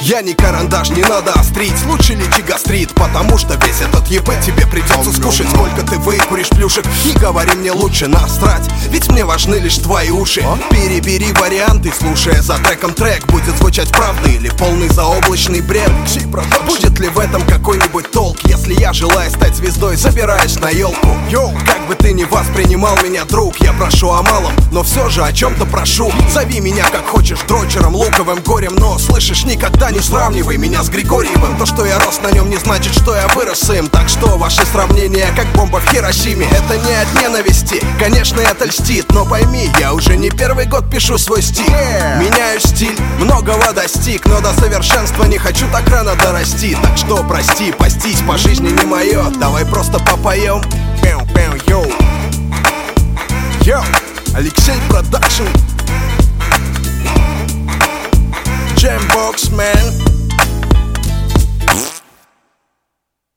Я не карандаш, не надо острить. Лучше лечи гастрит, потому что весь этот ЕП тебе придется скушать. Сколько ты выкуришь плюшек, не говори мне лучше насрать. Ведь мне важны лишь твои уши. Перебери варианты, слушая за треком трек Будет звучать правда или полный заоблачный бред. Будет ли в этом какой-нибудь толк, я, желая стать звездой, забираюсь на елку. Как бы ты ни воспринимал меня, друг, я прошу о малом Но все же о чем-то прошу. Зови меня как хочешь, дрочером, луковым горем Но слышишь, никогда не сравнивай меня с Григорьевым. То, что я рос на нем, не значит, что я вырос им. Так что ваши сравнения, как бомба в Хиросиме Это не от ненависти, конечно, это льстит Но пойми, я уже не первый год пишу свой стиль Меняю стиль, многого достиг Но до совершенства не хочу так рано дорасти. Так что прости, пастись по жизни не мое Давай просто попоем Пэу, пэу, йоу. Йоу, Алексей Production. Jambox Man